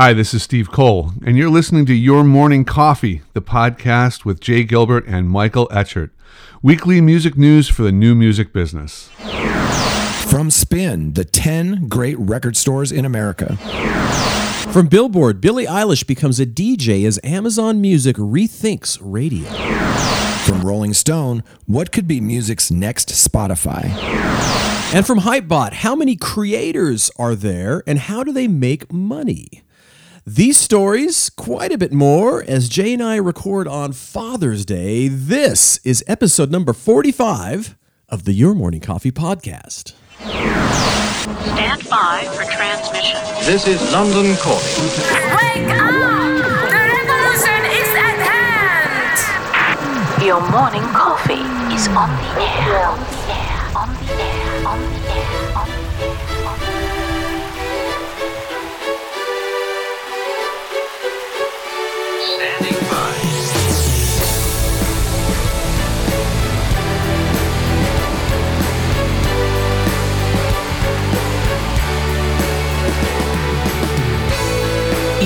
Hi, this is Steve Cole, and you're listening to Your Morning Coffee, the podcast with Jay Gilbert and Michael Etchart. Weekly music news for the new music business. From Spin, the 10 great record stores in America. From Billboard, Billie Eilish becomes a DJ as Amazon Music rethinks radio. From Rolling Stone, what could be music's next Spotify? And from Hypebot, how many creators are there and how do they make money? These stories, quite a bit more, as Jay and I record on Father's Day. This is episode number 45 of the Your Morning Coffee podcast. Stand by for transmission. This is London calling. Wake up! The revolution is at hand! Your morning coffee is on the air.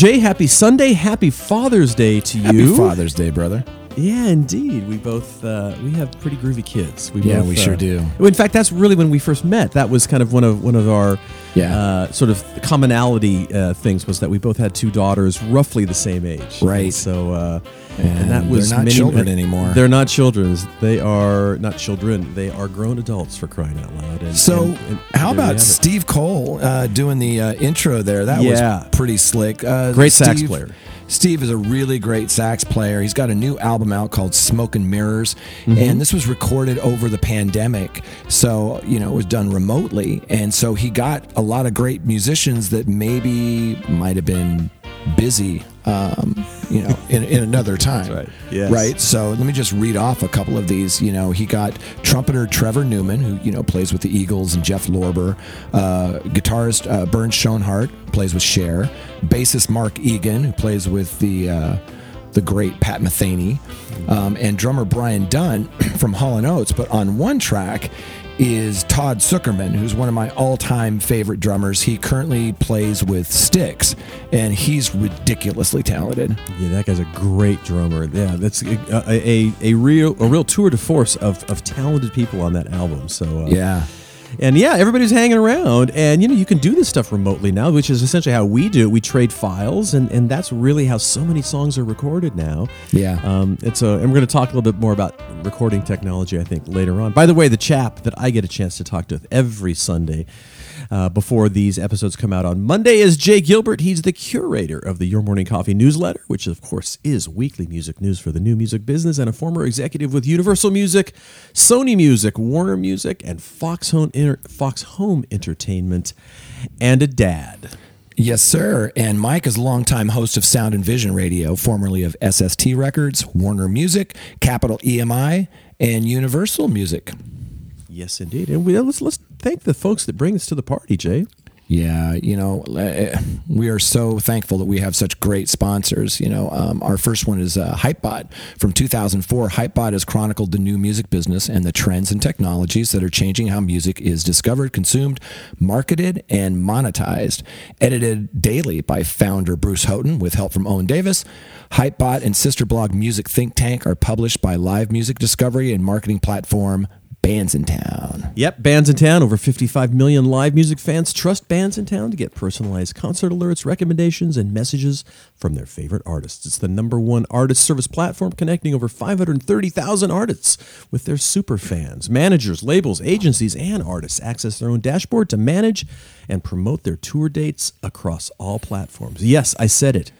Jay, happy Sunday, happy Father's Day to you. Happy Father's Day, brother. Yeah, indeed. We both uh, we have pretty groovy kids. We Yeah, both, we sure uh, do. In fact, that's really when we first met. That was kind of one of one of our Yeah. uh, sort of commonality uh, things was that we both had two daughters roughly the same age. Right. And so uh, And that was they're not many- children anymore. They're not children. They are not children. They are grown adults for crying out loud. And, So, and- and how about. Steve Cole uh, doing the uh, intro there? That Yeah. was pretty slick. Uh, Great sax player. Steve is a really great sax player. He's got a new album out called Smoke and Mirrors, Mm-hmm. and this was recorded over the pandemic. So, you know, it was done remotely. And so he got a lot of great musicians that maybe might have been busy, um, you know, in, in another time. right. Yes. Right. So let me just read off a couple of these. You know, he got trumpeter Trevor Newman, who you know plays with the Eagles, and Jeff Lorber. Uh, guitarist uh, Bernd Schoenhart plays with Cher. Bassist Mark Egan, who plays with the uh, the great Pat Metheny, um, and drummer Brian Dunne from Hall and Oates. But on one track is Todd Sucherman, who's one of my all-time favorite drummers. He currently plays with Styx, and he's ridiculously talented. Yeah, that guy's a great drummer. Yeah, that's a, a, a real a real tour de force of, of talented people on that album. So uh, Yeah. And yeah, everybody's hanging around, and you know you can do this stuff remotely now, which is essentially how we do it. We trade files, and, and that's really how so many songs are recorded now. Yeah. Um, it's a, and we're going to talk a little bit more about recording technology, I think, later on. By the way, the chap that I get a chance to talk to every Sunday uh, before these episodes come out on Monday is Jay Gilbert. He's the curator of the Your Morning Coffee newsletter, which of course is weekly music news for the new music business, and a former executive with Universal Music, Sony Music, Warner Music, and Fox Home, Inter- Fox Home Entertainment, and a dad. Yes, sir. And Mike is a longtime host of Sound and Vision Radio, formerly of SST Records, Warner Music, Capitol EMI, and Universal Music. Yes, indeed. And we, let's let's thank the folks that bring us to the party, Jay. Yeah, you know, eh, we are so thankful that we have such great sponsors. You know, um, our first one is uh, Hypebot from 2004. Hypebot has chronicled the new music business and the trends and technologies that are changing how music is discovered, consumed, marketed, and monetized. Edited daily by founder Bruce Houghton with help from Owen Davis. Hypebot and sister blog Music Think Tank are published by live music discovery and marketing platform Bands in Town. Yep, Bands in Town. Over 55 million live music fans trust Bands in Town to get personalized concert alerts, recommendations, and messages from their favorite artists. It's the number one artist service platform connecting over 530,000 artists with their super fans. Managers, labels, agencies, and artists access their own dashboard to manage and promote their tour dates across all platforms. Yes, I said it.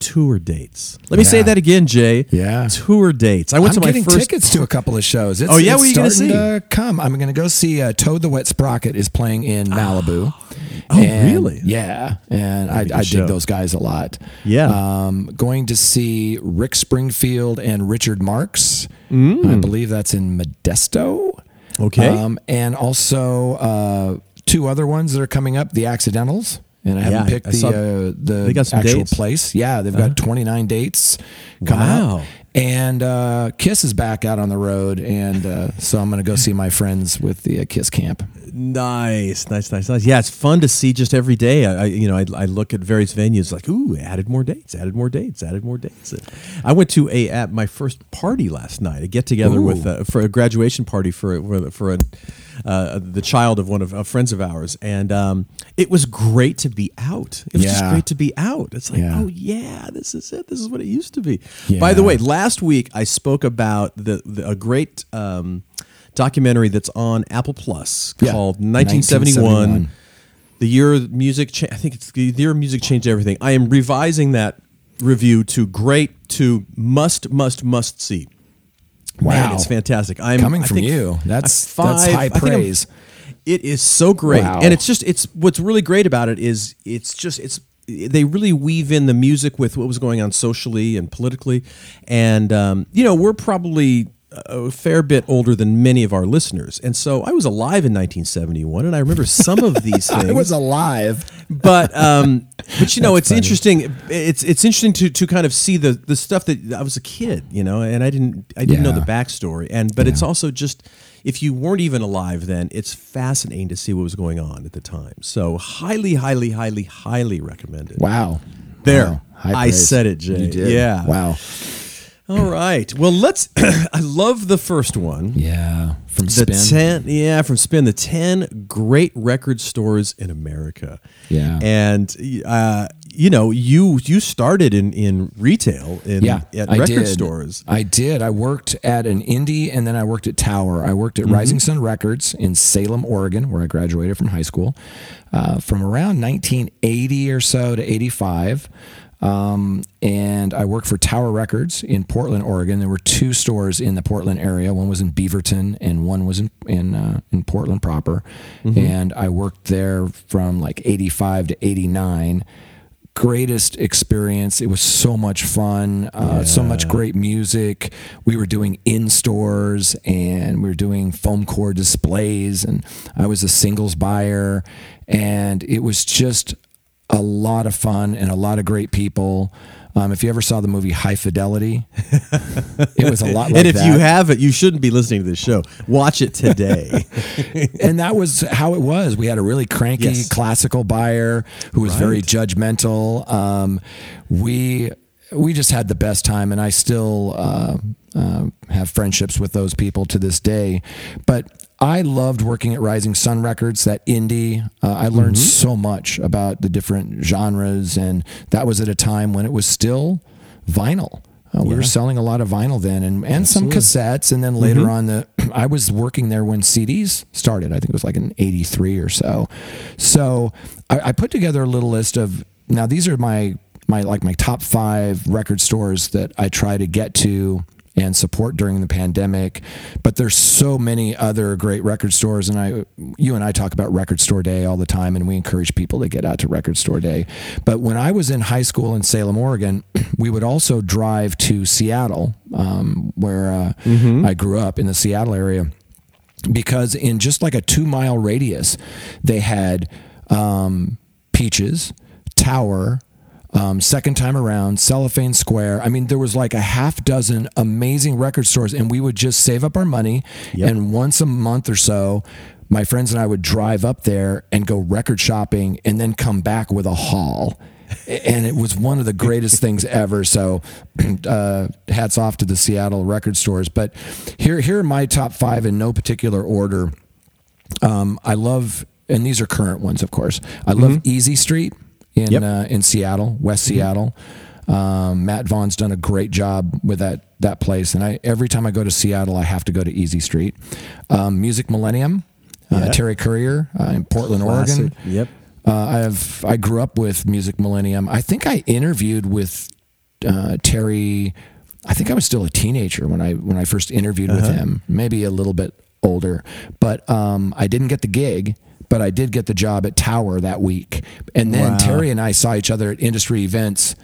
Tour dates. Let me say that again, Jay. Yeah. Tour dates. I went I'm to my getting first tickets to a couple of shows. It's, Oh, yeah? it's What are you gonna starting see? to come. I'm going to go see uh, Toad the Wet Sprocket is playing in Malibu. Oh, And- really? Yeah, and I, I dig those guys a lot. Yeah. Um, going to see Rick Springfield and Richard Marx. I believe that's in Modesto. Mm. Okay. Um, and also uh, two other ones that are coming up: The Accidentals. And I haven't picked I the uh, the they got some actual dates. Uh-huh. place. Yeah, they've got 29 dates coming Wow. up. And uh, Kiss is back out on the road, and uh, so I'm going to go see my friends with the uh, Kiss camp. Nice, nice, nice, nice. Yeah, it's fun to see just every day. I, I you know, I, I look at various venues like, ooh, added more dates, added more dates, added more dates. I went to a at my first party last night, a get together with uh, for a graduation party for for, for a, uh, the child of one of uh, friends of ours, and um, it was great to be out. It was just great to be out. It's like, Yeah. oh yeah, this is it. This is what it used to be. By the way, last week I spoke about the, the a great. Um, documentary that's on Apple Plus Yeah. called 1971, 1971. the year music cha- I think it's the year music changed everything. I am revising that review to great to must must must see. Wow. it's fantastic. I'm Coming from you. That's- that's high I think I'm- praise. It is so great, Wow. and it's just it's what's really great about it is it's just it's they really weave in the music with what was going on socially and politically, and um, you know we're probably a fair bit older than many of our listeners, and so I was alive in 1971, and I remember some of these things I was alive. but um, but you know, it's interesting. It's it's interesting to to kind of see the the stuff that I was a kid, you know, and I didn't I didn't know the backstory. And but it's also just if you weren't even alive then, it's fascinating to see what was going on at the time. So highly, highly, highly, highly recommended. Wow. There, Wow. I praise. said it, Jay. You did. Yeah. Wow. All right. Well, let's. I love the first one. Yeah. From The Spin. ten, yeah, from Spin, the ten great record stores in America. Yeah. and uh, you know, you you started in in retail in yeah, at I record did. stores. I did. I worked at an indie and then I worked at Tower. I worked at Mm-hmm. Rising Sun Records in Salem, Oregon, where I graduated from high school, uh, from around 1980 or so to 85. Um, and I worked for Tower Records in Portland, Oregon. There were two stores in the Portland area. One was in Beaverton, and one was in in uh, in Portland proper. And I worked there from like 85 to 89 greatest experience. It was so much fun, uh, so much great music. We were doing in stores and we were doing foam core displays, and I was a singles buyer, and it was just a lot of fun and a lot of great people. Um, if you ever saw the movie High Fidelity, it was a lot like and if that. you haven't, you shouldn't be listening to this show. Watch it today. and that was how it was. We had a really cranky Yes. classical buyer who was very judgmental. Um, we we just had the best time, and I still uh, uh, have friendships with those people to this day. But I loved working at Rising Sun Records, that indie. Uh, I learned so much about the different genres, and that was at a time when it was still vinyl. Uh, we were selling a lot of vinyl then, and, and some cassettes, and then later on, the I was working there when CDs started. I think it was like in '83 or so. So I, I put together a little list of now these are my my like my top five record stores that I try to get to and support during the pandemic. But there's so many other great record stores, and I, you and I talk about Record Store Day all the time, and we encourage people to get out to Record Store Day. But when I was in high school in Salem, Oregon, we would also drive to Seattle, um, where uh, I grew up in the Seattle area because in just like a two mile radius, they had um, Peaches, Tower, um, second time around, Cellophane Square. I mean, there was like a half dozen amazing record stores, and we would just save up our money. And once a month or so, my friends and I would drive up there and go record shopping and then come back with a haul. and it was one of the greatest things ever. So, uh, hats off to the Seattle record stores. But here, here are my top five in no particular order. Um, I love, and these are current ones, of course. I love Easy Street in Yep. uh, in Seattle, West Seattle. Um, Matt Vaughan's done a great job with that that place, and I every time I go to Seattle, I have to go to Easy Street. Um, Music Millennium, uh, Terry Currier uh, in Portland, Oregon. Yep. Uh, I have I grew up with Music Millennium. I think I interviewed with uh, Terry. I think I was still a teenager when I when I first interviewed with him. Maybe a little bit older, but um, I didn't get the gig. But I did get the job at Tower that week, and then Wow. Terry and I saw each other at industry events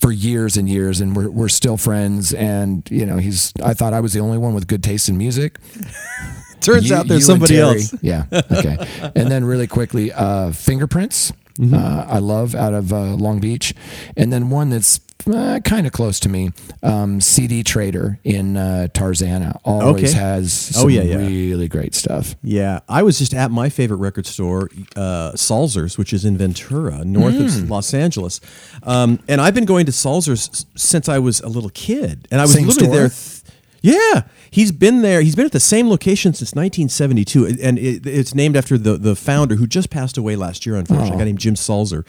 for years and years, and we're we're still friends. And you know, he's. I thought I was the only one with good taste in music. Turns You- out there's somebody else. Yeah. Okay. and then really quickly, uh, fingerprints. Mm-hmm. Uh, I love out of uh, Long Beach, and then one that's uh, kind of close to me, um, CD Trader in uh, Tarzana. Always Okay. has some Oh, yeah, yeah. really great stuff. Yeah, I was just at my favorite record store, uh, Salzer's, which is in Ventura, north Hmm. of Los Angeles, um, and I've been going to Salzer's since I was a little kid, and I was Same literally store? there. Th- yeah, he's been there. He's been at the same location since 1972, and it, it's named after the the founder who just passed away last year. Unfortunately, a guy oh. named Jim Salzer,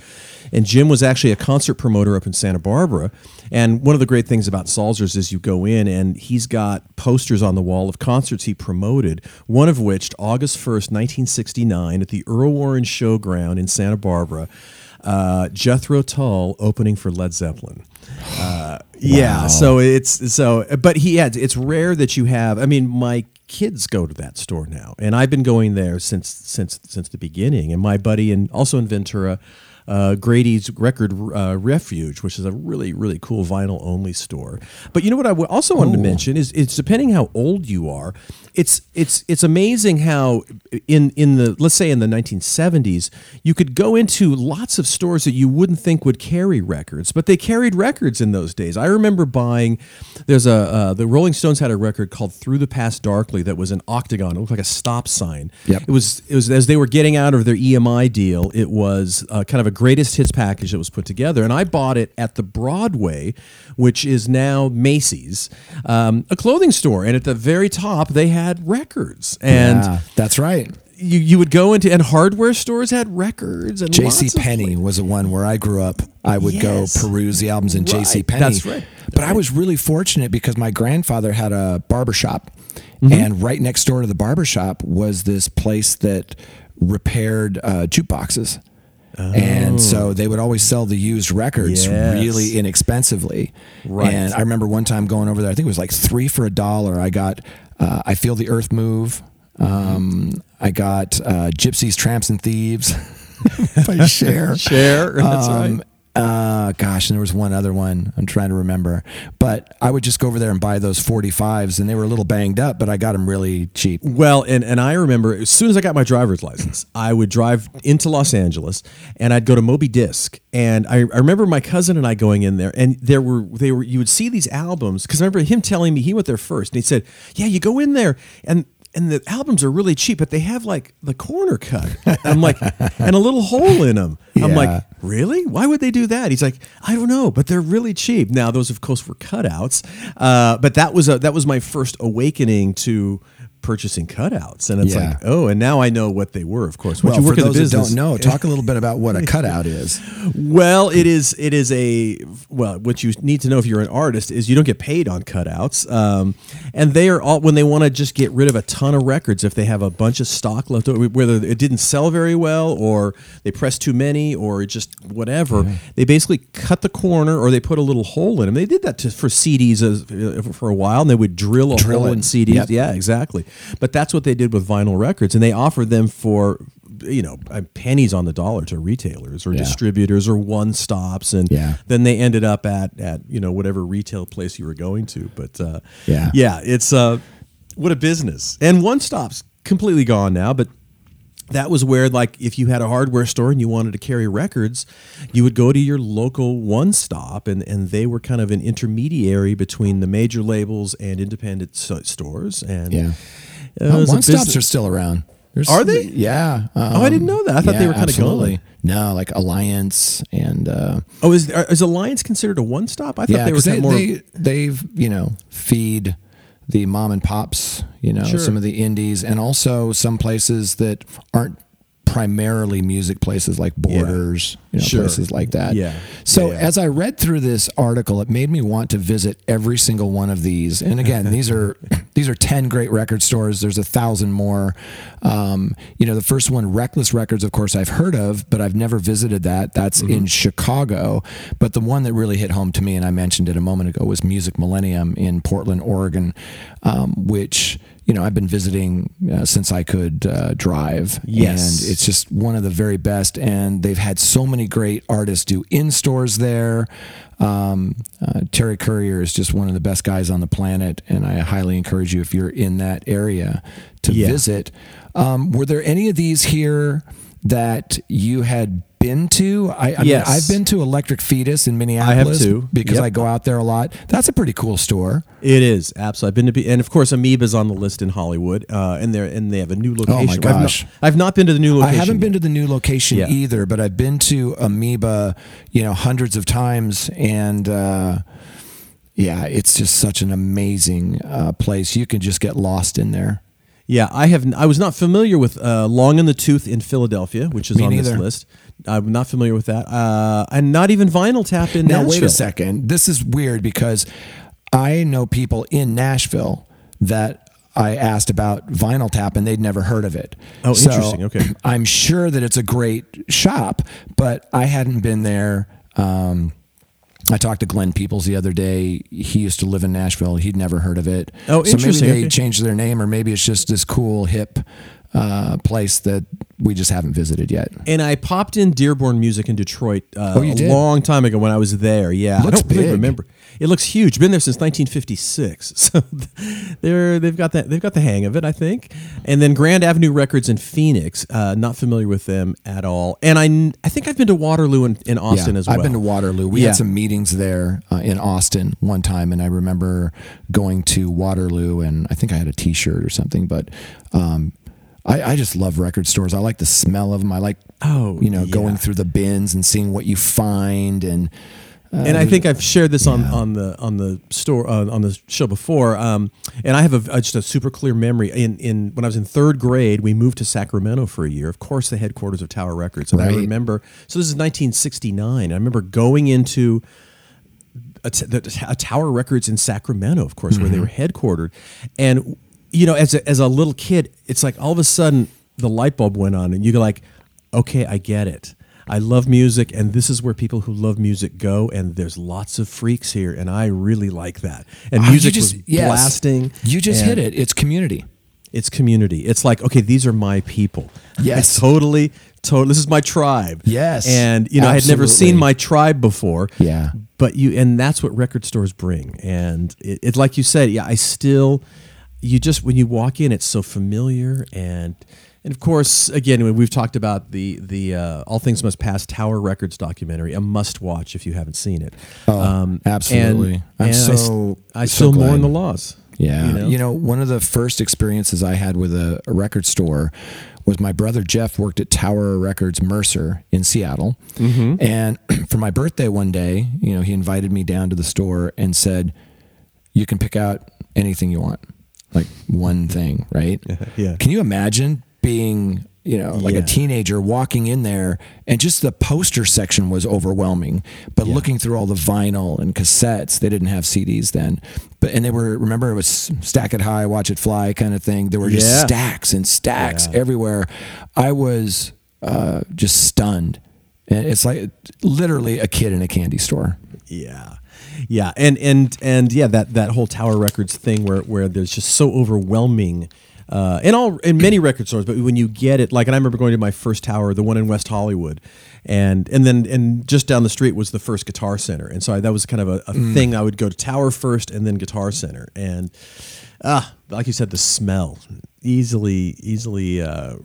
and Jim was actually a concert promoter up in Santa Barbara. And one of the great things about Salzer's is you go in and he's got posters on the wall of concerts he promoted. One of which, August 1st, 1969, at the Earl Warren Showground in Santa Barbara. Uh, Jethro Tull opening for Led Zeppelin. Uh, Yeah, so it's so, but he had. It's rare that you have. I mean, my kids go to that store now, and I've been going there since since since the beginning. And my buddy, and also in Ventura, uh, Grady's Record uh, Refuge, which is a really really cool vinyl only store. But you know what I also wanted to mention is it's depending how old you are. It's it's it's amazing how in in the let's say in the 1970s you could go into lots of stores that you wouldn't think would carry records, but they carried records in those days. I remember buying there's a uh, the Rolling Stones had a record called Through the Past Darkly that was an octagon. It looked like a stop sign. Yep. It was it was as they were getting out of their EMI deal. It was uh, kind of a greatest hits package that was put together, and I bought it at the Broadway, which is now Macy's, um, a clothing store. And at the very top, they had records, and yeah, that's right. you you would go into and hardware stores had records and J.C. Penney was the one where I grew up. I would Yes. go peruse the albums in Right. J.C. Penney. That's right. But I was really fortunate because my grandfather had a barber shop, Mm-hmm. and right next door to the barber shop was this place that repaired uh, jukeboxes. And so they would always sell the used records Oh. Yes. really inexpensively. Right. And I remember one time going over there, I think it was like three for a dollar. I got uh, I Feel the Earth Move. Um, I got uh, Gypsies, Tramps, and Thieves by Cher. Cher, that's right. Uh, gosh, and there was one other one I'm trying to remember. But I would just go over there and buy those 45s, and they were a little banged up, but I got them really cheap. Well, and, and I remember as soon as I got my driver's license, I would drive into Los Angeles and I'd go to Moby Disc. And I, I remember my cousin and I going in there and there were, they were, you would see these albums. Cause I remember him telling me he went there first and he said, yeah, you go in there and, and the albums are really cheap, but they have like the corner cut. I'm like, and a little hole in them. I'm like, really? Why would they do that? He's like, I don't know, but they're really cheap. Now, those of course were cutouts, uh, but that was a that was my first awakening to purchasing cutouts, and it's Yeah. like, oh, and now I know what they were. Of course, once Well, you work for in the those that business, don't know, talk a little bit about what a cutout is. well, it is it is a well. What you need to know if you're an artist is you don't get paid on cutouts, um, and they are all when they want to just get rid of a ton of records. If they have a bunch of stock left, over, whether it didn't sell very well, or they pressed too many, or just whatever, they basically cut the corner or they put a little hole in them. They did that to, for CDs as, uh, for a while, and they would drill a Drill hole it. in CDs. Yep. Yeah, exactly. But that's what they did with vinyl records, and they offered them for you know uh, pennies on the dollar to retailers or Yeah. distributors or one stops, and Yeah. then they ended up at at you know whatever retail place you were going to. But uh, Yeah. yeah, it's uh, what a business. And one stops completely gone now, but that was where like if you had a hardware store and you wanted to carry records you would go to your local one stop and, and they were kind of an intermediary between the major labels and independent stores and Yeah. uh, it was a one stops are still around. There's- Are they? Yeah. Oh, I didn't know that. I thought they were kinda gone. No, like Alliance and uh, oh is, is alliance considered a one stop i thought yeah, they were kind they, of more they they've you know feed the mom and pops, you know, Sure. some of the indies, and also some places that aren't primarily music places like Borders, you know, Sure. places like that. Yeah. So Yeah, yeah. as I read through this article, it made me want to visit every single one of these. And again, these are these are ten great record stores. There's a thousand more. Um, you know, the first one, Reckless Records, of course, I've heard of, but I've never visited that. That's Mm-hmm. in Chicago. But the one that really hit home to me, and I mentioned it a moment ago, was Music Millennium in Portland, Oregon, um, which you know I've been visiting uh, since I could uh, drive. Yes. and it's just one of the very best. And they've had so many great artists do in stores there. Um, uh, Terry Currier is just one of the best guys on the planet, and I highly encourage you if you're in that area to Yeah. visit. Um, were there any of these here that you had been to? I, I Yes. mean, I've been to Electric Fetus in Minneapolis I have too. because Yep. I go out there a lot. That's a pretty cool store. It is absolutely. I've been to be, and of course, Amoeba's on the list in Hollywood, uh, and they and they have a new location. I've not- gosh. I've not, been to the new location. I haven't been to the new location Yeah. either, but I've been to Amoeba, you know, hundreds of times, and uh, yeah, it's just such an amazing uh, place. You can just get lost in there. Yeah, I have. I was not familiar with uh, Long in the Tooth in Philadelphia, which is Me on this list. I'm not familiar with that, uh, and not even Vinyl Tap in Now, Nashville. wait a second. This is weird because I know people in Nashville that I asked about Vinyl Tap and they'd never heard of it. Oh, So, interesting. Okay. I'm sure that it's a great shop, but I hadn't been there. Um, I talked to Glenn Peoples the other day. He used to live in Nashville. He'd never heard of it. Oh, So interesting. maybe they Okay. changed their name, or maybe it's just this cool, hip uh, place that we just haven't visited yet. And I popped in Dearborn Music in Detroit uh, Oh, a did? long time ago when I was there. Yeah, Looks I don't really remember. It looks huge. Been there since 1956, so they're they've got that they've got the hang of it, I think. And then Grand Avenue Records in Phoenix. Uh, not familiar with them at all. And I I think I've been to Waterloo in, in Austin yeah, as well. I've been to Waterloo. We Yeah. had some meetings there uh, in Austin one time, and I remember going to Waterloo, and I think I had a T-shirt or something. But um, I, I just love record stores. I like the smell of them. I like, Oh, you know, going through the bins and seeing what you find, and and I think I've shared this on, on the on the store uh, on the show before. Um, and I have a, a- just a super clear memory. In in when I was in third grade, we moved to Sacramento for a year. Of course, the headquarters of Tower Records. And I remember. So this is 1969. I remember going into a, t- the, a Tower Records in Sacramento, of course, where they were headquartered. And you know, as a, as a little kid, it's like all of a sudden the light bulb went on, and you're like, okay, I get it. I love music, and this is where people who love music go. And there's lots of freaks here, and I really like that. And Ah, music just- was yes. blasting. You just hit it. It's community. It's community. It's like, okay, these are my people. Yes. I totally, totally. This is my tribe. Yes. And you know, I had never seen my tribe before. Yeah. But you, and that's what record stores bring. And it, it like you said, yeah, I still, you just when you walk in, it's so familiar and. And of course, again, we've talked about the the uh, All Things Must Pass Tower Records documentary, a must watch if you haven't seen it. Um, Oh, absolutely. And, I'm and so- I, so still mourn the loss. Yeah. You know? one of the first experiences I had with a, a record store was my brother Jeff worked at Tower Records Mercer in Seattle. Mm-hmm. And for my birthday one day, you know, he invited me down to the store and said, You can pick out anything you want, like one thing, right? Yeah. Can you imagine being you know, like Yeah. a teenager walking in there, and just the poster section was overwhelming. But looking through all the vinyl and cassettes, they didn't have CDs then. But and they were remember it was stack it high, watch it fly kind of thing. There were just Yeah. stacks and stacks Yeah. everywhere. I was uh, just stunned. And it's like literally a kid in a candy store. Yeah. Yeah. And and and yeah, that that whole Tower Records thing where where there's just so overwhelming uh, in all in many record stores, but when you get it, like, and I remember going to my first tower, the one in West Hollywood, and and then and just down the street was the first Guitar Center, and so I, that was kind of a, a thing. I would go to Tower first, and then Guitar Center, and ah, like you said, the smell easily easily uh,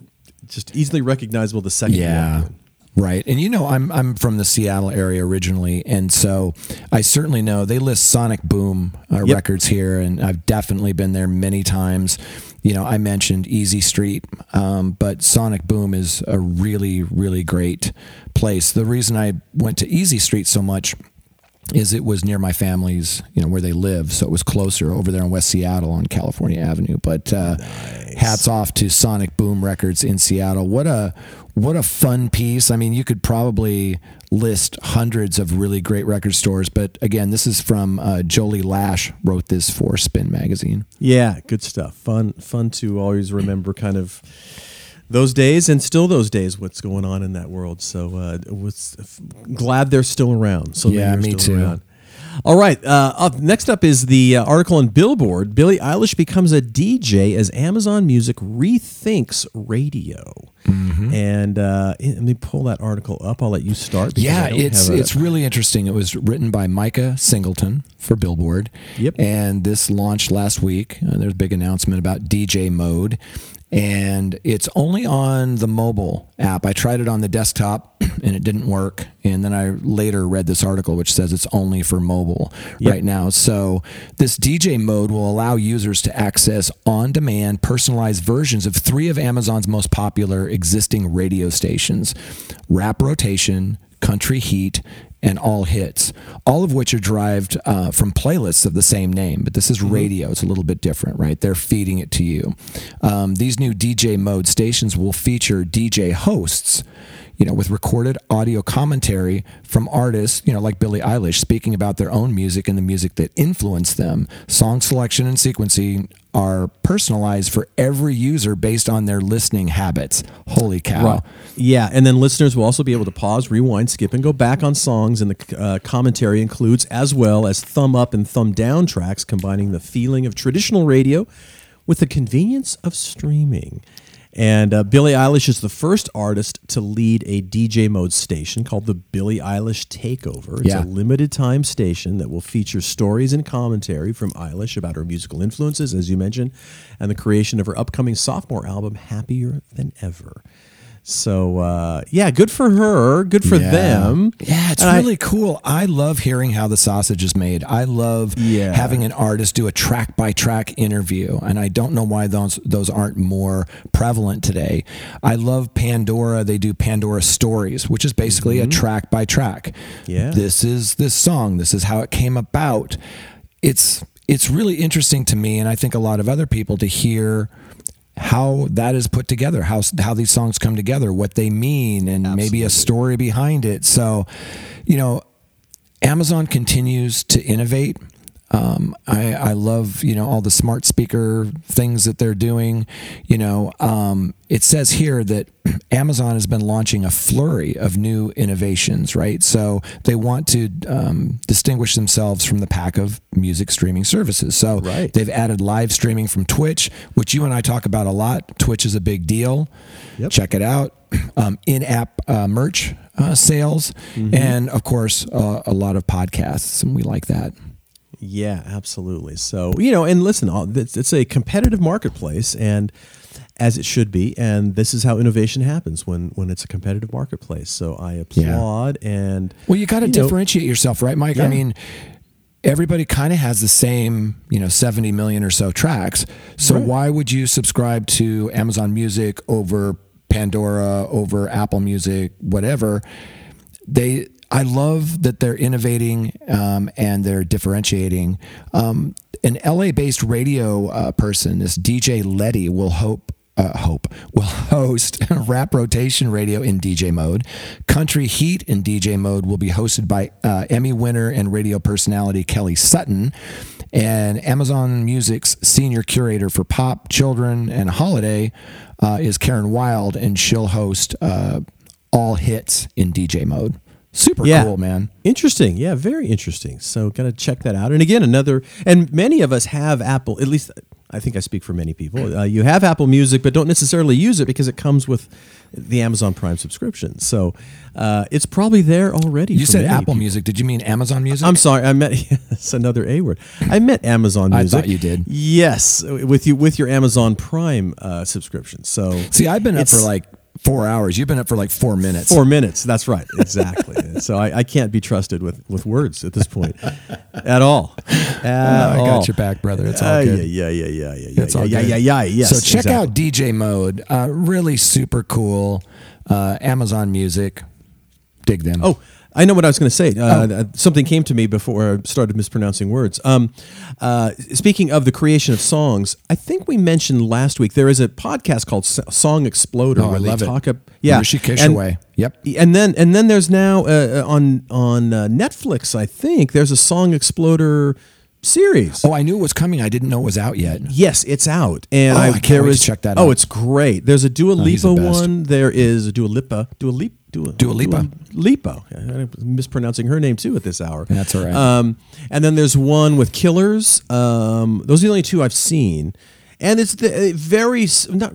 just easily recognizable the second. Yeah. Right. And you know, I'm I'm from the Seattle area originally, and so I certainly know they list Sonic Boom uh, Yep. records here, and I've definitely been there many times. You know, I mentioned Easy Street, um, but Sonic Boom is a really, really great place. The reason I went to Easy Street so much is it was near my family's, you know, where they live, so it was closer over there in West Seattle on California Avenue. But uh, hats off to Sonic Boom Records in Seattle. What a what a fun piece. I mean, you could probably list hundreds of really great record stores, but again, this is from uh, Jolie Lash wrote this for Spin Magazine. Yeah, good stuff. Fun, fun to always remember kind of those days and still those days. What's going on in that world? So, uh, was glad they're still around. So Yeah, me too. around. All right. Uh, up next up is the uh, article on Billboard. Billie Eilish becomes a DJ as Amazon Music rethinks radio. Mm-hmm. And uh, let me pull that article up. I'll let you start. Yeah, it's a- it's really interesting. It was written by Micah Singleton for Billboard. Yep. And this launched last week. Uh, there's a big announcement about DJ mode. And it's only on the mobile app. I tried it on the desktop and it didn't work. And then I later read this article which says it's only for mobile right now. So this DJ mode will allow users to access on-demand personalized versions of three of Amazon's most popular existing radio stations. Rap Rotation, Country Heat, and All Hits, all of which are derived uh, from playlists of the same name. But this is radio; it's a little bit different, right? They're feeding it to you. Um, these new DJ mode stations will feature DJ hosts. You know, with recorded audio commentary from artists, you know, like Billie Eilish, speaking about their own music and the music that influenced them. Song selection and sequencing are personalized for every user based on their listening habits. Holy cow! Right. Yeah, and then listeners will also be able to pause, rewind, skip, and go back on songs. And the uh, commentary includes, as well as thumb up and thumb down tracks, combining the feeling of traditional radio with the convenience of streaming. And uh, Billie Eilish is the first artist to lead a DJ mode station called the Billie Eilish Takeover. It's Yeah. a limited time station that will feature stories and commentary from Eilish about her musical influences, as you mentioned, and the creation of her upcoming sophomore album, Happier Than Ever. So, uh, yeah, good for her. Good for Yeah. them. Yeah, it's And I- really cool. I love hearing how the sausage is made. I love Yeah. having an artist do a track by track interview, and I don't know why those those aren't more prevalent today. I love Pandora. They do Pandora stories, which is basically a track by track. Mm-hmm. Yeah. This is this song. This is how it came about. It's it's really interesting to me, and I think a lot of other people to hear how that is put together, how how these songs come together, what they mean, and maybe a story behind it. So, you know, Amazon continues to innovate. Um, I, I love you know all the smart speaker things that they're doing. You know, um, it says here that Amazon has been launching a flurry of new innovations. Right, so they want to um, distinguish themselves from the pack of music streaming services. So Right. they've added live streaming from Twitch, which you and I talk about a lot. Twitch is a big deal. Yep. Check it out. Um, in-app uh, merch uh, sales, Mm-hmm. and of course, uh, a lot of podcasts, and we like that. Yeah, absolutely. So, you know, and listen, it's, a competitive marketplace and as it should be, and this is how innovation happens when when it's a competitive marketplace. So, I applaud and Well, you got to you know, differentiate yourself, right, Mike? Yeah. I mean, everybody kind of has the same, you know, 70 million or so tracks. So Right. why would you subscribe to Amazon Music over Pandora, over Apple Music, whatever? They I love that they're innovating um, and they're differentiating. Um, an LA-based radio uh, person, this DJ Letty, will hope uh, Hope will host Rap Rotation Radio in DJ mode. Country Heat in DJ mode will be hosted by uh, Emmy winner and radio personality Kelly Sutton. And Amazon Music's senior curator for pop, children, and holiday uh, is Karen Wild, and she'll host uh, all hits in DJ mode. Super Yeah. cool, man. Interesting. Yeah, very interesting. So, got to check that out. And again, another, and many of us have Apple, at least I think I speak for many people. Uh, you have Apple Music, but don't necessarily use it because it comes with the Amazon Prime subscription. So, uh, it's probably there already. You said Apple people. Music. Did you mean Amazon Music? I'm sorry. I meant It's another A word. I meant Amazon I Music. thought you did. Yes, with you with your Amazon Prime uh, subscription. So See, I've been up for like four hours. You've been up for like four minutes. four minutes. That's right, exactly. so I, I can't be trusted with with words at this point at all. At I all. got your back, brother. It's all Uh, good. yeah, yeah, yeah, yeah, yeah, yeah, It's all yeah, good. yeah, yeah, Yes. So check exactly. out DJ Mode. Uh, really super cool. Uh, Amazon Music. Dig them. Oh, I know what I was going to say. Uh, uh, Something came to me before I started mispronouncing words. Um, uh, speaking of the creation of songs, I think we mentioned last week there is a podcast called S- Song Exploder Oh, I where they love it. talk. Yeah, Rishi and- Keshaway. Yep. And then and then there's now uh, uh, on on uh, Netflix. I think there's a Song Exploder series. Oh, I knew it was coming. I didn't know it was out yet. Yes, it's out, and Oh, I, I can't there wait to check that Oh, out. it's great. There's a Dua he's Lipa the best. one. There is a Dua Lipa. Dua Lipa. Dua, Dua Lipa. Lipa. I'm mispronouncing her name too at this hour. That's all right. Um, and then there's one with Killers. Um, those are the only two I've seen, and it's the, uh, very not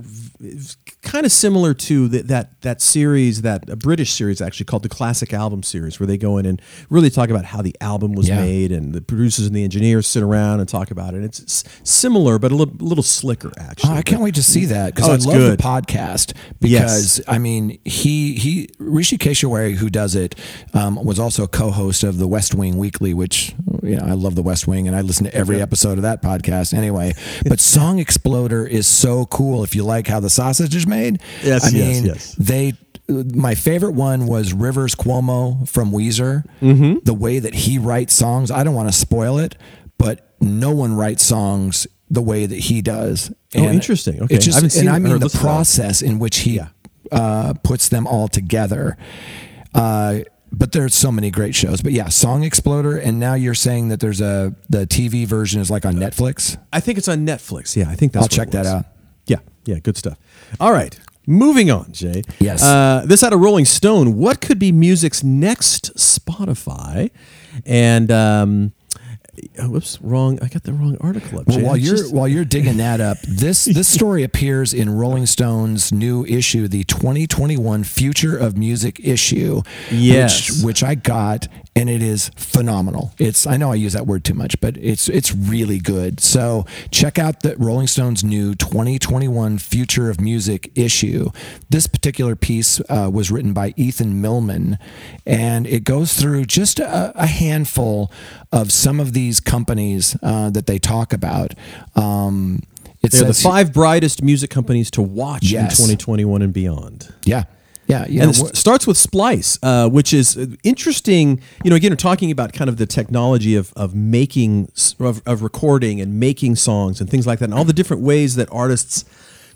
kind of similar to the, that that series, that a British series actually called the Classic Album Series, where they go in and really talk about how the album was Yeah. made, and the producers and the engineers sit around and talk about it. It's similar, but a little, little slicker actually. Oh, I can't wait to see that because Oh, I love good. the podcast. Yes. Because I mean, he he Hrishikesh Hirway, who does it, um, was also a co-host of the West Wing Weekly, which you know I love the West Wing and I listen to every episode of that podcast anyway. But Song Exploder is so cool if you like how the sausage is made. Yes, I yes, mean, yes. they. My favorite one was Rivers Cuomo from Weezer. Mm-hmm. The way that he writes songs, I don't want to spoil it, but no one writes songs the way that he does. Oh, interesting. Okay. It's just, I haven't seen and I mean the listened to it. process in which he uh, puts them all together. Uh, but there's so many great shows. But yeah, Song Exploder, and now you're saying that there's a the TV version is like on Netflix. I think it's on Netflix. Yeah, I think that's. I'll check that out. Yeah, yeah, good stuff. All right, moving on, Jay. Yes. Uh, this out of Rolling Stone. What could be music's next Spotify? And um, whoops, wrong. I got the wrong article up. Well, while you're just- while you're digging that up, this this story appears in Rolling Stone's new issue, the 2021 Future of Music issue. Yes. which, which I got, and it is phenomenal. It's I know I use that word too much, but it's it's really good. So check out the Rolling Stone's new 2021 Future of Music issue. This particular piece uh, was written by Ethan Millman, and it goes through just a, a handful of some of these companies uh, that they talk about. Um, it they're the five brightest music companies to watch Yes. in 2021 and beyond. Yeah, yeah, you and know, it starts with Splice, uh, which is uh, interesting. You know, again, we're talking about kind of the technology of of making of, of recording and making songs and things like that, and all the different ways that artists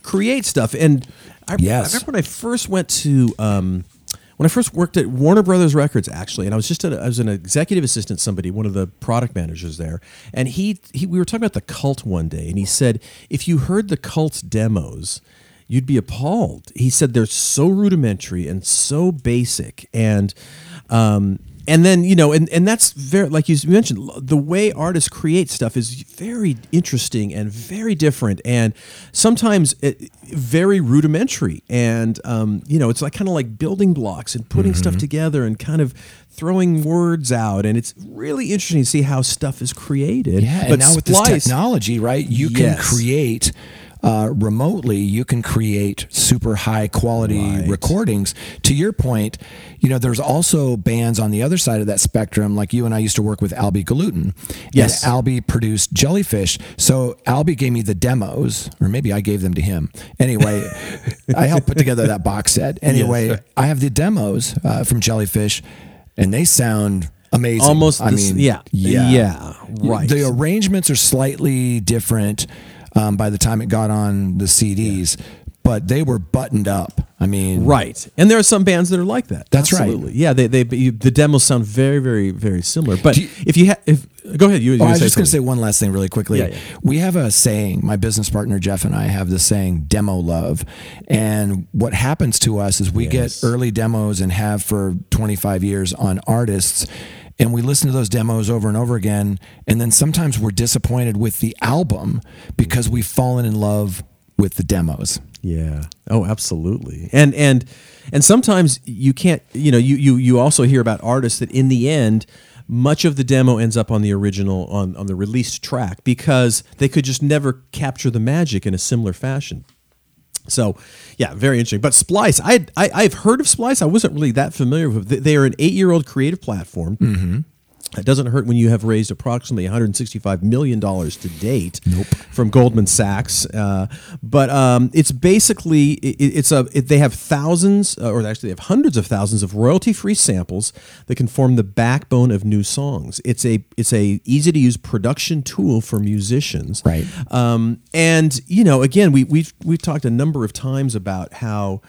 create stuff. And I, Yes. I remember when I first went to. Um, when I first worked at Warner Brothers Records, actually, and I was just a, I was an executive assistant, somebody, one of the product managers there, and he, he we were talking about the cult one day, and he said if you heard the cult demos, you'd be appalled. He said they're so rudimentary and so basic, and um, and then you know, and and that's very like you mentioned, the way artists create stuff is very interesting and very different, and sometimes it, very rudimentary, and um, you know, it's like kind of like building blocks and putting Mm-hmm. stuff together and kind of throwing words out, and it's really interesting to see how stuff is created. Yeah, but and now with this technology, right, you can create uh, remotely. You can create super high quality Right. recordings. To your point, you know, there's also bands on the other side of that spectrum. Like you and I used to work with Albhy Galuten. Yes. and Albhy produced Jellyfish. So Albhy gave me the demos, or maybe I gave them to him. Anyway, I helped put together that box set. Anyway, I have the demos uh, from Jellyfish, and they sound. Amazing. Almost I the s- mean, yeah. yeah, Yeah, right. The arrangements are slightly different um, by the time it got on the CDs, but they were buttoned up. I mean, Right, and there are some bands that are like that. That's right. Yeah, they, they you, the demos sound very, very, very similar. But you- if you have, if go ahead, you. you Oh, I was just going to say one last thing really quickly. Yeah, yeah. We have a saying, my business partner Jeff and I have the saying demo love. And what happens to us is we Yes. get early demos and have for 25 years on artists. And we listen to those demos over and over again. And then sometimes we're disappointed with the album because we've fallen in love with the demos. Yeah. Oh, absolutely. And and and sometimes you can't. You know, you you you also hear about artists that in the end much of the demo ends up on the original on, on the released track because they could just never capture the magic in a similar fashion. So, yeah, very interesting. But Splice, I, I I've heard of Splice. I wasn't really that familiar with. They they are an eight-year-old creative platform. Mm-hmm. It doesn't hurt when you have raised approximately 165 million dollars to date from Goldman Sachs. Uh, but um, it's basically it, it's a it, they have thousands, uh, or actually they have hundreds of thousands of royalty-free samples that can form the backbone of new songs. It's a it's a easy-to-use production tool for musicians. Right. Um, and you know, again, we we've we've talked a number of times about how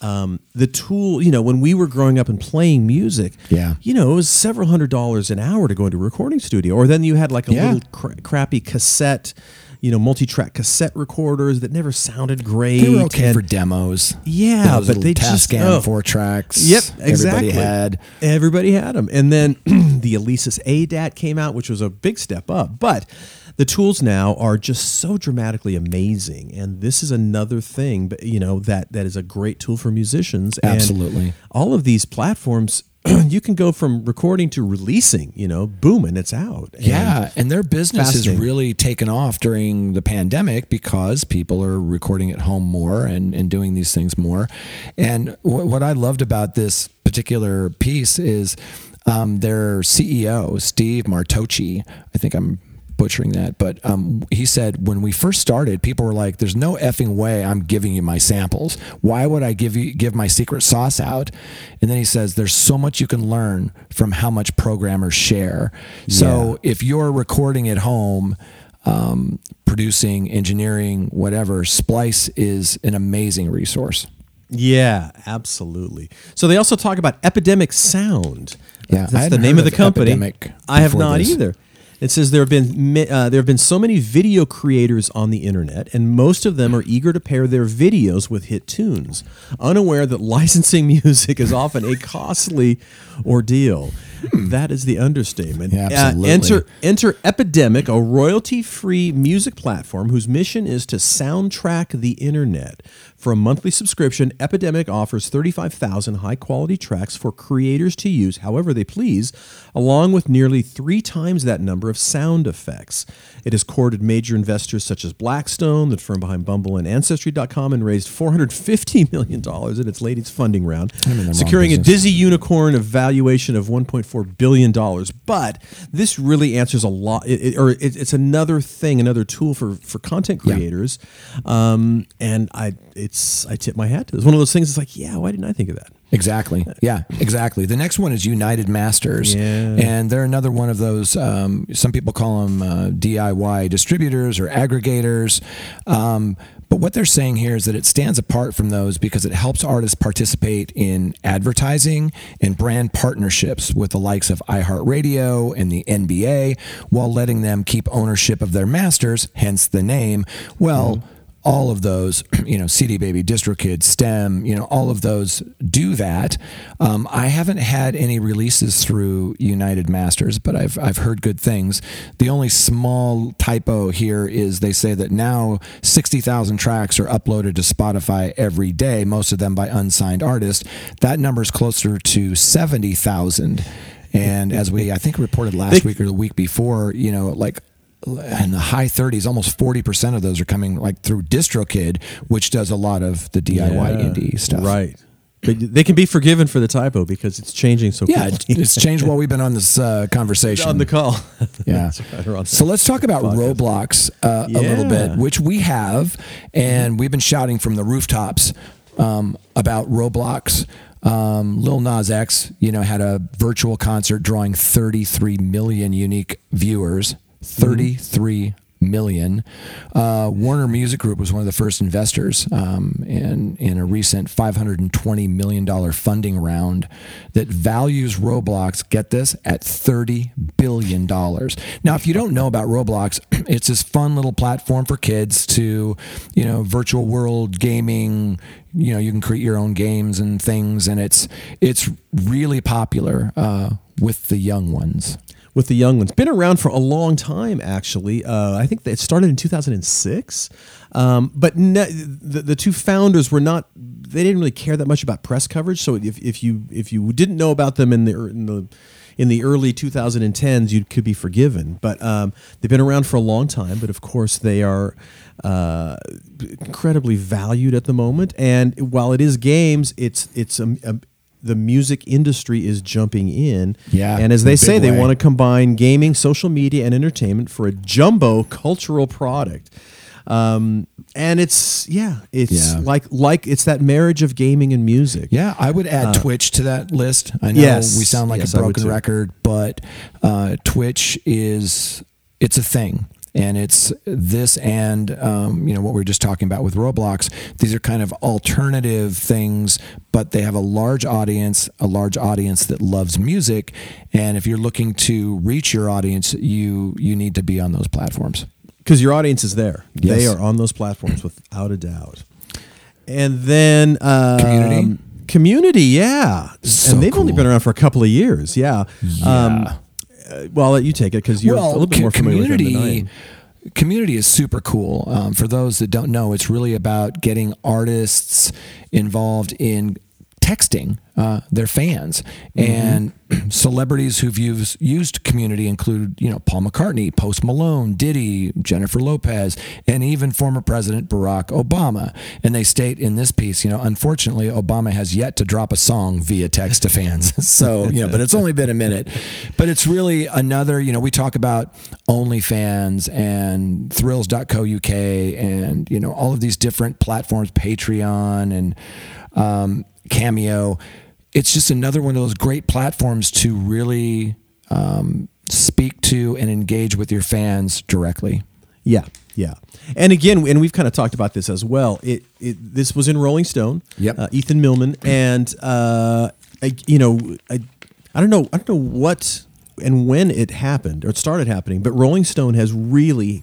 um, the tool, you know, when we were growing up and playing music, Yeah. you know, it was several hundred dollars an hour to go into a recording studio, or then you had like a Yeah. little cra- crappy cassette. You know, multi-track cassette recorders that never sounded great. They were okay and- for demos. Yeah, but they just- oh. four tracks. Yep, exactly. Everybody had. Everybody had them. And then the Alesis ADAT came out, which was a big step up. But the tools now are just so dramatically amazing. And this is another thing, but you know, that that is a great tool for musicians. And Absolutely. all of these platforms, you can go from recording to releasing, you know, boom, and it's out. And- Yeah, and their business has Fascinating. really taken off during the pandemic because people are recording at home more and, and doing these things more. And wh- what I loved about this particular piece is um, their CEO, Steve Martocci, I think I'm butchering that, but um, he said when we first started, people were like, "There's no effing way I'm giving you my samples. Why would I give you give my secret sauce out?" And then he says, "There's so much you can learn from how much programmers share. So if you're recording at home." Um, producing, engineering, whatever, Splice is an amazing resource. Yeah, absolutely. So they also talk about Epidemic Sound. Yeah, that's the name of the company. Epidemic I have not this. either. It says there have been uh, there have been so many video creators on the internet, and most of them are eager to pair their videos with hit tunes, unaware that licensing music is often a costly ordeal. That is the understatement. Yeah, Uh, absolutely. enter Enter Epidemic, a royalty free music platform whose mission is to soundtrack the internet. For a monthly subscription, Epidemic offers 35,000 high quality tracks for creators to use however they please, along with nearly three times that number of sound effects. It has courted major investors such as Blackstone, the firm behind Bumble and Ancestry.com, and raised $450 million in its latest funding round, in the wrong securing a dizzy unicorn of valuation of 1.4 billion dollars. But this really answers a lot, it, it- or it, it's another thing, another tool for for content creators. Um, and I, it's I tip my hat to this. One of those things. It's like, yeah, why didn't I think of that? Exactly. Yeah, exactly. The next one is United Masters. Yeah. And they're another one of those, um, some people call them uh, DIY distributors or aggregators. Um, but what they're saying here is that it stands apart from those because it helps artists participate in advertising and brand partnerships with the likes of iHeartRadio and the NBA while letting them keep ownership of their masters, hence the name. Well, all of those, you know, CD Baby, DistroKid, STEM, you know, all of those do that. Um, I haven't had any releases through United Masters, but I've I've heard good things. The only small typo here is they say that now sixty thousand tracks are uploaded to Spotify every day, most of them by unsigned artists. That number is closer to seventy thousand. And as we, I think, reported last week or the week before, you know, like in the high 30s, almost 40% of those are coming like through DistroKid, which does a lot of the DIY indie stuff. right? But they can be forgiven for the typo because it's changing so Yeah, quickly. it's changed while we've been on this uh, conversation. on the call. Yeah. That's right, or on So let's talk about podcast. Roblox uh, a little bit, which we have, and we've been shouting from the rooftops um, about Roblox. Um, Lil Nas X, you know, had a virtual concert drawing 33 million unique viewers. 33 million. Uh, Warner Music Group was one of the first investors um, in in a recent 520 million dollar funding round that values Roblox. Get this at 30 billion dollars. Now, if you don't know about Roblox, it's this fun little platform for kids to, you know, virtual world gaming. You know, you can create your own games and things, and it's it's really popular uh, with the young ones. With the young ones. Been around for a long time, actually. Uh, I think it started in 2006. Um, but ne- the, the two founders were not. They didn't really care that much about press coverage. So if, if you if you didn't know about them in the in the in the early 2010s, you could be forgiven. But um, they've been around for a long time. But of course, they are uh, incredibly valued at the moment. And while it is games, it's it's um, um, the music industry is jumping in. Yeah, and as they say, they want to combine gaming, social media, and entertainment for a jumbo cultural product. Um, and it's yeah, it's Yeah. like like it's that marriage of gaming and music. Yeah, I would add Twitch to that list. I know Uh, yes, we sound like yes, a broken record, but uh, Twitch is it's a thing. And it's this and um, you know what we are just talking about with Roblox. These are kind of alternative things, but they have a large audience, a large audience that loves music. And if you're looking to reach your audience, you you need to be on those platforms. because your audience is there. They are on those platforms without a doubt. And then um, Community? community, yeah, So and they've only been around for a couple of years, yeah. Um, Yeah. Uh, well, I'll let you take it because you're a little bit more familiar with them than community. Community is super cool. Um, for those that don't know, it's really about getting artists involved in texting uh, their fans Mm-hmm. and celebrities who've used, used community include you know Paul McCartney, Post Malone, Diddy, Jennifer Lopez, and even former President Barack Obama. And they state in this piece, you know, unfortunately, Obama has yet to drop a song via text to fans. so you know, but it's only been a minute. But it's really another. You know, we talk about OnlyFans and Thrills.co.uk and you know all of these different platforms, Patreon and um, Cameo. It's just another one of those great platforms to really um, speak to and engage with your fans directly. Yeah, yeah. And again, and we've kind of talked about this as well. It, it this was in Rolling Stone. Yep. Uh, Ethan Millman, and uh, I, you know, I, I don't know, I don't know what and when it happened or it started happening, but Rolling Stone has really.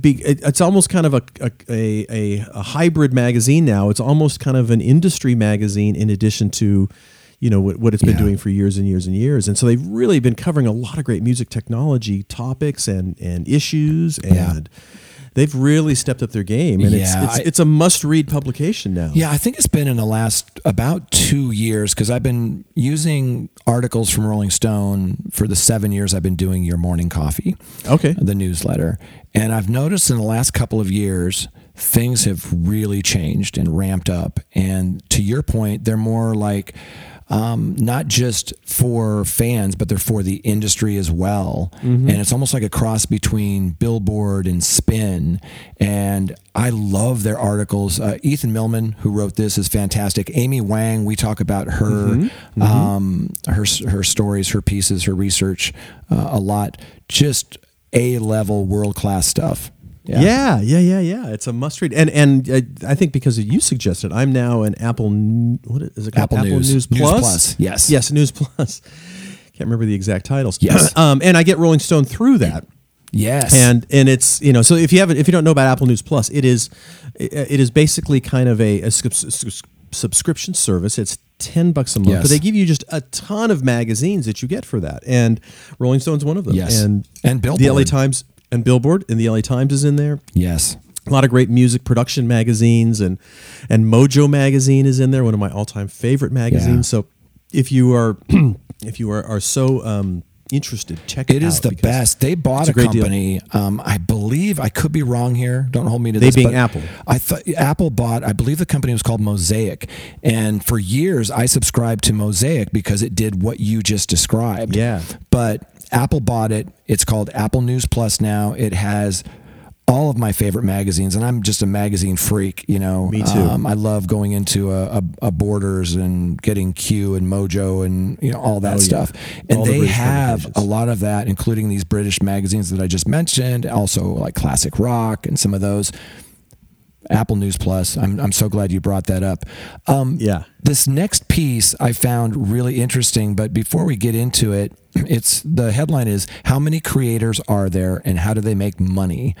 Be, it's almost kind of a, a, a, a, a hybrid magazine now. It's almost kind of an industry magazine in addition to, you know, what, what it's been Yeah. doing for years and years and years. And so they've really been covering a lot of great music technology topics and, and issues. And Yeah. They've really stepped up their game. And it's, it's, I- it's a must read publication now. Yeah, I think it's been in the last about two years because I've been using articles from Rolling Stone for the seven years I've been doing Your Morning Coffee. Okay. the newsletter. And I've noticed in the last couple of years, things have really changed and ramped up. And to your point, they're more like um, not just for fans, but they're for the industry as well. And it's almost like a cross between Billboard and Spin. And I love their articles. Uh, Ethan Millman, who wrote this, is fantastic. Amy Wang, we talk about her, Um, her her stories, her pieces, her research uh, a lot. Just a level, world class stuff. Yeah. yeah, yeah, yeah, It's a must read, and and uh, I think because you suggested, I'm now an Apple. What is it called? Apple News. News News Plus. Plus, yes. yes, News Plus. Can't remember the exact titles. Yes. um, and I get Rolling Stone through that. Yes. and and it's you know so if you haven't if you don't know about Apple News Plus, it is it is basically kind of a, a subs- subs- subscription service. It's ten bucks a month, Yes. but they give you just a ton of magazines that you get for that, and Rolling Stone's one of them. Yes. and And the LA Times and Billboard and the LA Times is in there. yes. A lot of great music production magazines and and Mojo magazine is in there, one of my all time favorite magazines. Yeah. So if you are if you are, are so um, interested, check it, out. It is the best. They bought a, a company. Um, I believe I could be wrong here. Don't hold me to They this. being but Apple. I thought Apple bought. I believe the company was called Mosaic, and for years I subscribed to Mosaic because it did what you just described. Yeah. But Apple bought it. It's called Apple News Plus now. It has all of my favorite magazines, and I'm just a magazine freak. You know, Me too. Um, I love going into a, a, a Borders and getting Q and Mojo and you know all that Oh, yeah. stuff. And All they British have a lot of that, including these British magazines that I just mentioned, also like Classic Rock and some of those. Apple News Plus. I'm, I'm so glad you brought that up. Um, Yeah. This next piece I found really interesting, but before we get into it, it's the headline is How many creators are there and how do they make money?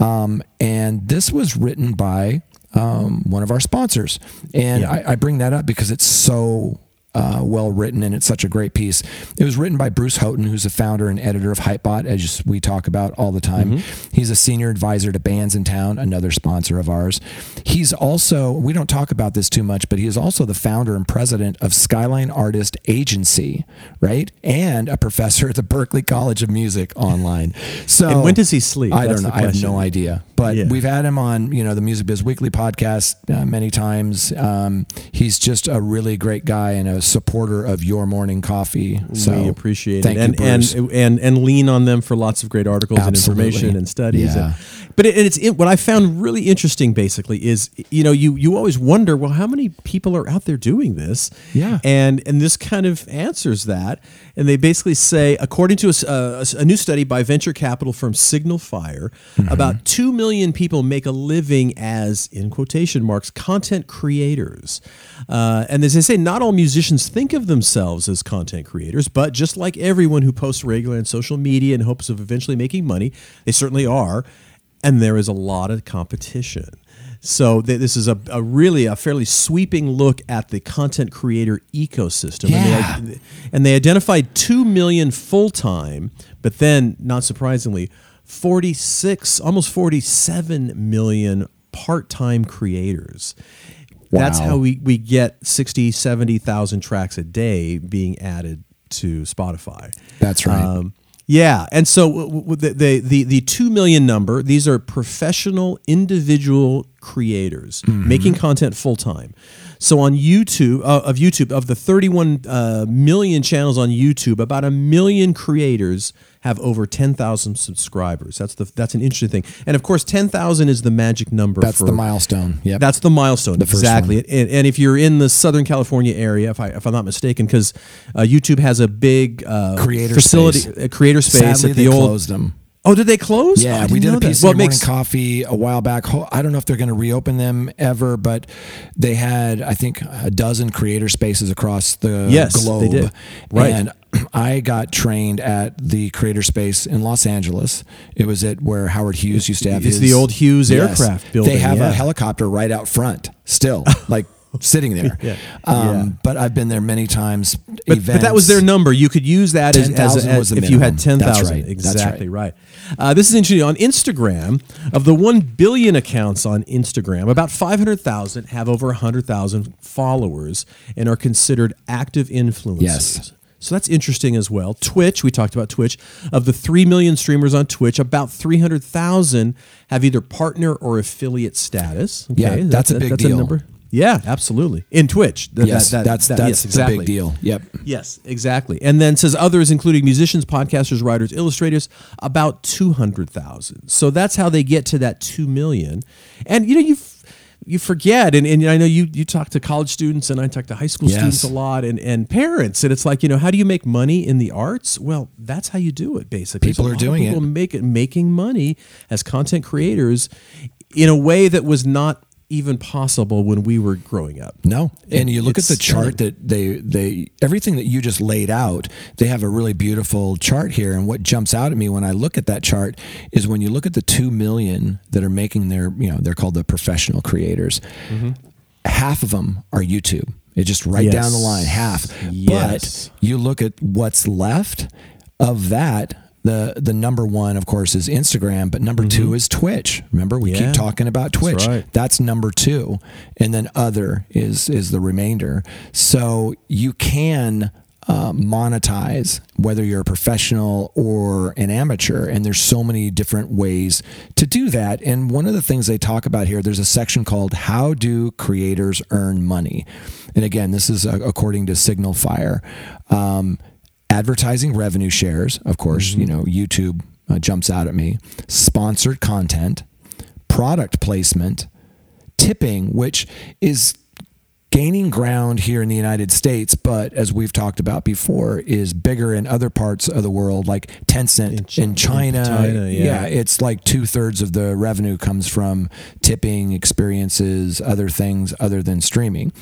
Um, and this was written by um, one of our sponsors. And Yeah. I, I bring that up because it's so uh, well written, and it's such a great piece. It was written by Bruce Houghton, who's the founder and editor of Hypebot, as we talk about all the time. He's a senior advisor to Bands in Town, another sponsor of ours. He's also, we don't talk about this too much, but he is also the founder and president of Skyline Artist Agency, right? And a professor at the Berklee College of Music online. So, And when does he sleep? I That's don't know. I have no idea. But Yeah. we've had him on, you know, the Music Biz Weekly podcast uh, many times. Um, he's just a really great guy and a supporter of your morning coffee. So we appreciate it, and, and and and lean on them for lots of great articles Absolutely. and information and studies. Yeah. And, but it, it's it, what I found really interesting. Basically, is you know you you always wonder, well, how many people are out there doing this? Yeah. and and this kind of answers that. And they basically say, according to a new study by venture capital firm Signal Fire, Mm-hmm. about two million people make a living as, in quotation marks, content creators. Uh, and as they say, not all musicians think of themselves as content creators, but just like everyone who posts regularly on social media in hopes of eventually making money, they certainly are. And there is a lot of competition. So th- this is a, a really a fairly sweeping look at the content creator ecosystem. Yeah. And, they, and they identified 2 million full time, but then, not surprisingly, 46, almost 47 million part time creators. Wow. That's how we, we get 60, 70,000 tracks a day being added to Spotify. That's right. Um, yeah, and so the the the two million number. These are professional individual creators Mm-hmm. making content full time. So on YouTube uh, of YouTube of the 31 uh, million channels on YouTube, about a million creators have over 10,000 subscribers. That's the that's an interesting thing. And of course, 10,000 is the magic number. That's for, the milestone. Yep. that's the milestone. The exactly. And, and if you're in the Southern California area, if I if I'm not mistaken, because uh, YouTube has a big uh, Creator facility, space. creator space Sadly, at the they old. closed them. Oh, did they close? Yeah, I we did a that. piece Well, of Morning makes Coffee a while back. I don't know if they're going to reopen them ever, but they had, I think, a dozen creator spaces across the Yes, they globe. did. Right. And I got trained at the creator space in Los Angeles. It was at where Howard Hughes used to have It's his. the old Hughes aircraft building, They have yeah. a helicopter right out front still, like sitting there. Yeah. Um, Yeah. But I've been there many times. But, but that was their number. You could use that as, as, 10,000 as the if you had minimum. ten That's right. Exactly right. Uh, this is interesting. On Instagram, of the one billion accounts on Instagram, about five hundred thousand have over hundred thousand followers and are considered active influencers. Yes. So that's interesting as well. Twitch, we talked about Twitch. Of the 3 million streamers on Twitch, about 300,000 have either partner or affiliate status. Okay, Yeah, that's a big deal. Yeah, absolutely. In Twitch. Th- Yes, that- that- that's that- that's yes, the big deal. Yep. Yes, exactly. And then says others, including musicians, podcasters, writers, illustrators, about 200,000. So that's how they get to that 2 million. And, you know, you you forget, and, and I know you, you talk to college students and I talk to high school Yes. students a lot and, and parents. And it's like, you know, how do you make money in the arts? Well, that's how you do it, basically. People are doing people it. Make, making money as content creators in a way that was not even possible when we were growing up. No, and you look at the chart stunning. that they they everything that you just laid out. They have a really beautiful chart here, and what jumps out at me when I look at that chart is when you look at the two million that are making their you know they're called the professional creators. Mm-hmm. Half of them are YouTube. It's just right down the line, half. Yes. But you look at what's left of that. The, the number one, of course, is Instagram, but number two is Twitch. Remember, we Mm-hmm. Yeah. keep talking about Twitch. right. That's number two, and then other is is the remainder. So you can uh, monetize whether you're a professional or an amateur, and there's so many different ways to do that. And one of the things they talk about here, there's a section called "How do creators earn money?" And again, this is uh, according to Signal Fire. Um, advertising revenue shares, of course, you know, YouTube uh, jumps out at me, sponsored content, product placement, tipping, which is gaining ground here in the United States, but as we've talked about before, is bigger in other parts of the world, like Tencent in, Chi- in China. China, yeah. it's like two thirds of the revenue comes from tipping, experiences, other things other than streaming.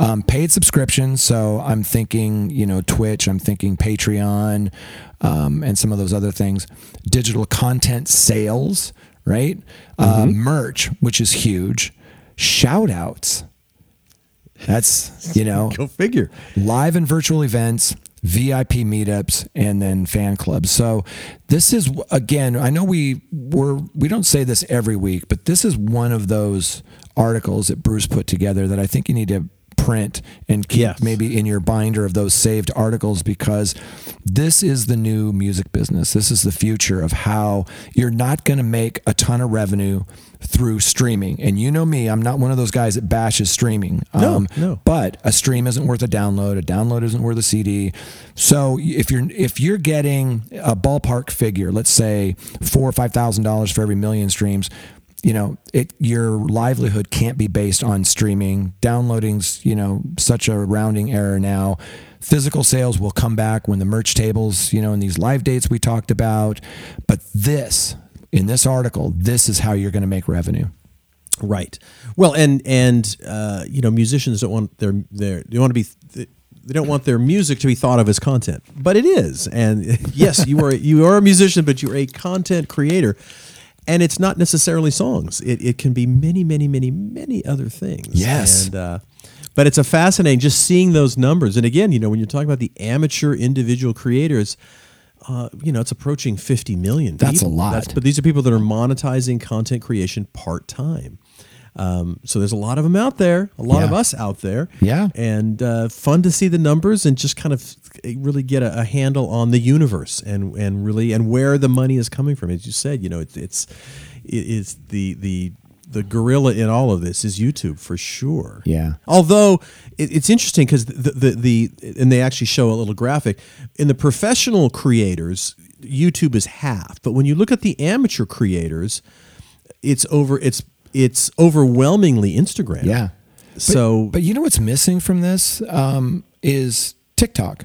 Um, paid subscriptions. So I'm thinking, you know, Twitch. I'm thinking Patreon, um, and some of those other things. Digital content sales, right? Uh, Mm-hmm. merch, which is huge. Shout outs. That's you know Go figure. live and virtual events, VIP meetups, and then fan clubs. So this is again, I know we were we don't say this every week, but this is one of those articles that Bruce put together that I think you need to print and keep Yes. maybe in your binder of those saved articles because this is the new music business. This is the future of how you're not going to make a ton of revenue through streaming. And you know me, I'm not one of those guys that bashes streaming. No, um, no. But a stream isn't worth a download. A download isn't worth a CD. So if you're if you're getting a ballpark figure, let's say four or five thousand dollars for every million streams, you know, it your livelihood can't be based on streaming. Downloading's you know such a rounding error now. Physical sales will come back when the merch tables, you know, and these live dates we talked about. But this, in this article, this is how you're going to make revenue. Right. Well, and and uh, you know, musicians don't want their their they want to be they don't want their music to be thought of as content, but it is. And yes, you are you are a musician, but you're a content creator. And it's not necessarily songs. It, it can be many, many, many, many other things. Yes. And uh, but it's a fascinating just seeing those numbers. And again, you know, when you're talking about the amateur individual creators, uh, you know, it's approaching 50 million. That's a lot. but these are people that are monetizing content creation part time. Um, so there's a lot of them out there, a lot of us out there. Yeah. And uh, fun to see the numbers and just kind of really get a, a handle on the universe and, and really and where the money is coming from. As you said, you know, it's it's it is the the the gorilla in all of this is YouTube for sure. Yeah. Although it, it's interesting because the, the the and they actually show a little graphic in the professional creators, YouTube is half, but when you look at the amateur creators, it's over. It's it's overwhelmingly Instagram. Yeah. So But you know what's missing from this um, is TikTok.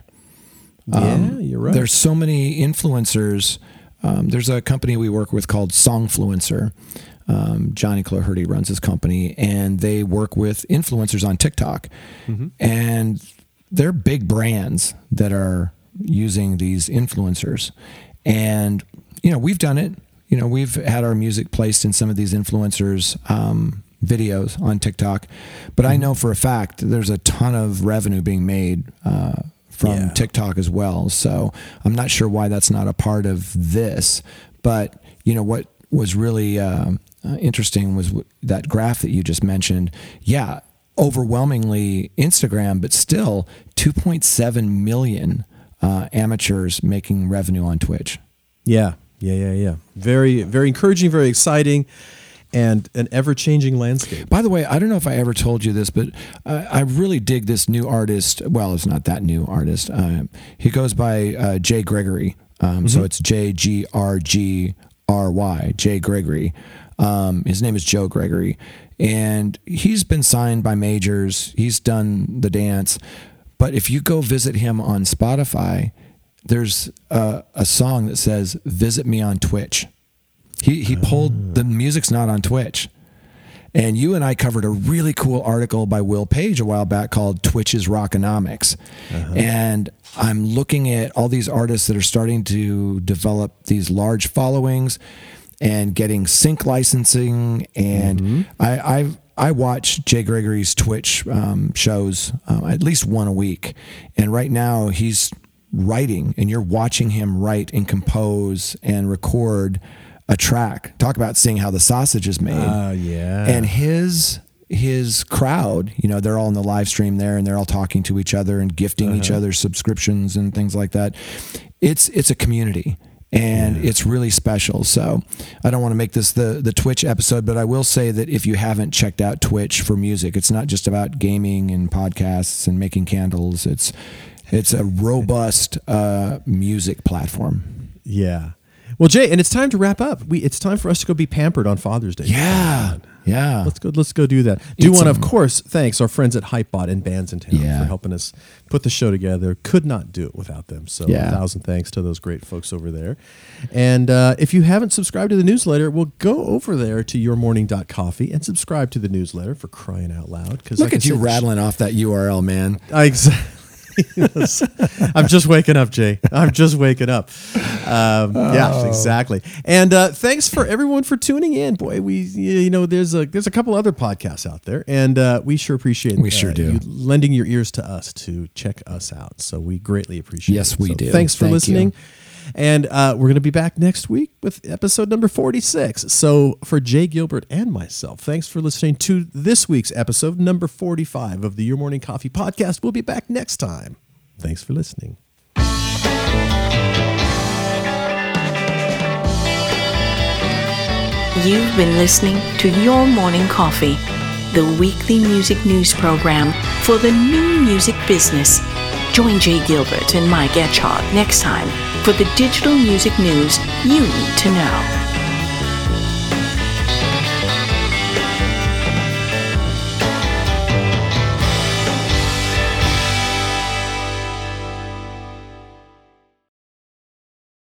yeah, you're right. There's so many influencers. Um, there's a company we work with called Songfluencer. Um, Johnny Clarity runs this company, and they work with influencers on TikTok. And they're big brands that are using these influencers. And, you know, we've done it. You know, we've had our music placed in some of these influencers' um, videos on TikTok. But I know for a fact there's a ton of revenue being made uh, from Yeah. TikTok as well. So I'm not sure why that's not a part of this. But you know what was really uh, uh, interesting was that graph that you just mentioned. Yeah, overwhelmingly Instagram, but still 2.7 million uh, amateurs making revenue on Twitch. yeah, yeah, yeah, yeah. Very very encouraging, very exciting, and an ever changing landscape. By the way, I don't know if I ever told you this, but uh, I really dig this new artist. Well, it's not that new artist. Um, he goes by uh, Jay Gregory. Um, So it's J G R G R Y, Jay Gregory. Um, his name is Joe Gregory. And he's been signed by majors, he's done the dance. But if you go visit him on Spotify, there's a, a song that says, Visit me on Twitch. He, he pulled the music's not on Twitch. And you and I covered a really cool article by Will Page a while back called Twitch's Rockonomics. And I'm looking at all these artists that are starting to develop these large followings and getting sync licensing. And I, I I watch Jay Gregory's Twitch um, shows uh, at least one a week. And right now he's writing, and you're watching him write and compose and record a track. Talk about seeing how the sausage is made. Oh, yeah. And his his crowd, you know, they're all in the live stream there and they're all talking to each other and gifting each uh-huh. other subscriptions and things like that. It's it's a community and it's really special. So I don't want to make this the the Twitch episode, but I will say that if you haven't checked out Twitch for music, it's not just about gaming and podcasts and making candles. It's it's a robust uh, music platform. Yeah. Well, Jay, and it's time to wrap up. We it's time for us to go be pampered on Father's Day. Yeah, yeah. Let's go. Let's go do that. Do want to, of course, thanks our friends at Hypebot and Bands in Town Yeah. for helping us put the show together. Could not do it without them. So Yeah. a thousand thanks to those great folks over there. And uh, if you haven't subscribed to the newsletter, well, go over there to yourmorning.coffee and subscribe to the newsletter for crying out loud. Because Look at you rattling off that URL, man. I Exactly. I'm just waking up, Jay. I'm just waking up. Um, yeah, Oh. exactly. And uh, thanks for everyone for tuning in. Boy, we you know there's a there's a couple other podcasts out there, and uh, we sure appreciate We sure uh, do. you lending your ears to us to check us out. So we greatly appreciate. It. Yes, it. we So do. Thanks for Thank you. And uh, we're going to be back next week with episode number 46. So, for Jay Gilbert and myself, thanks for listening to this week's episode, number 45 of the Your Morning Coffee podcast. We'll be back next time. Thanks for listening. You've been listening to Your Morning Coffee, the weekly music news program for the new music business. Join Jay Gilbert and Mike Etchart next time for the digital music news you need to know.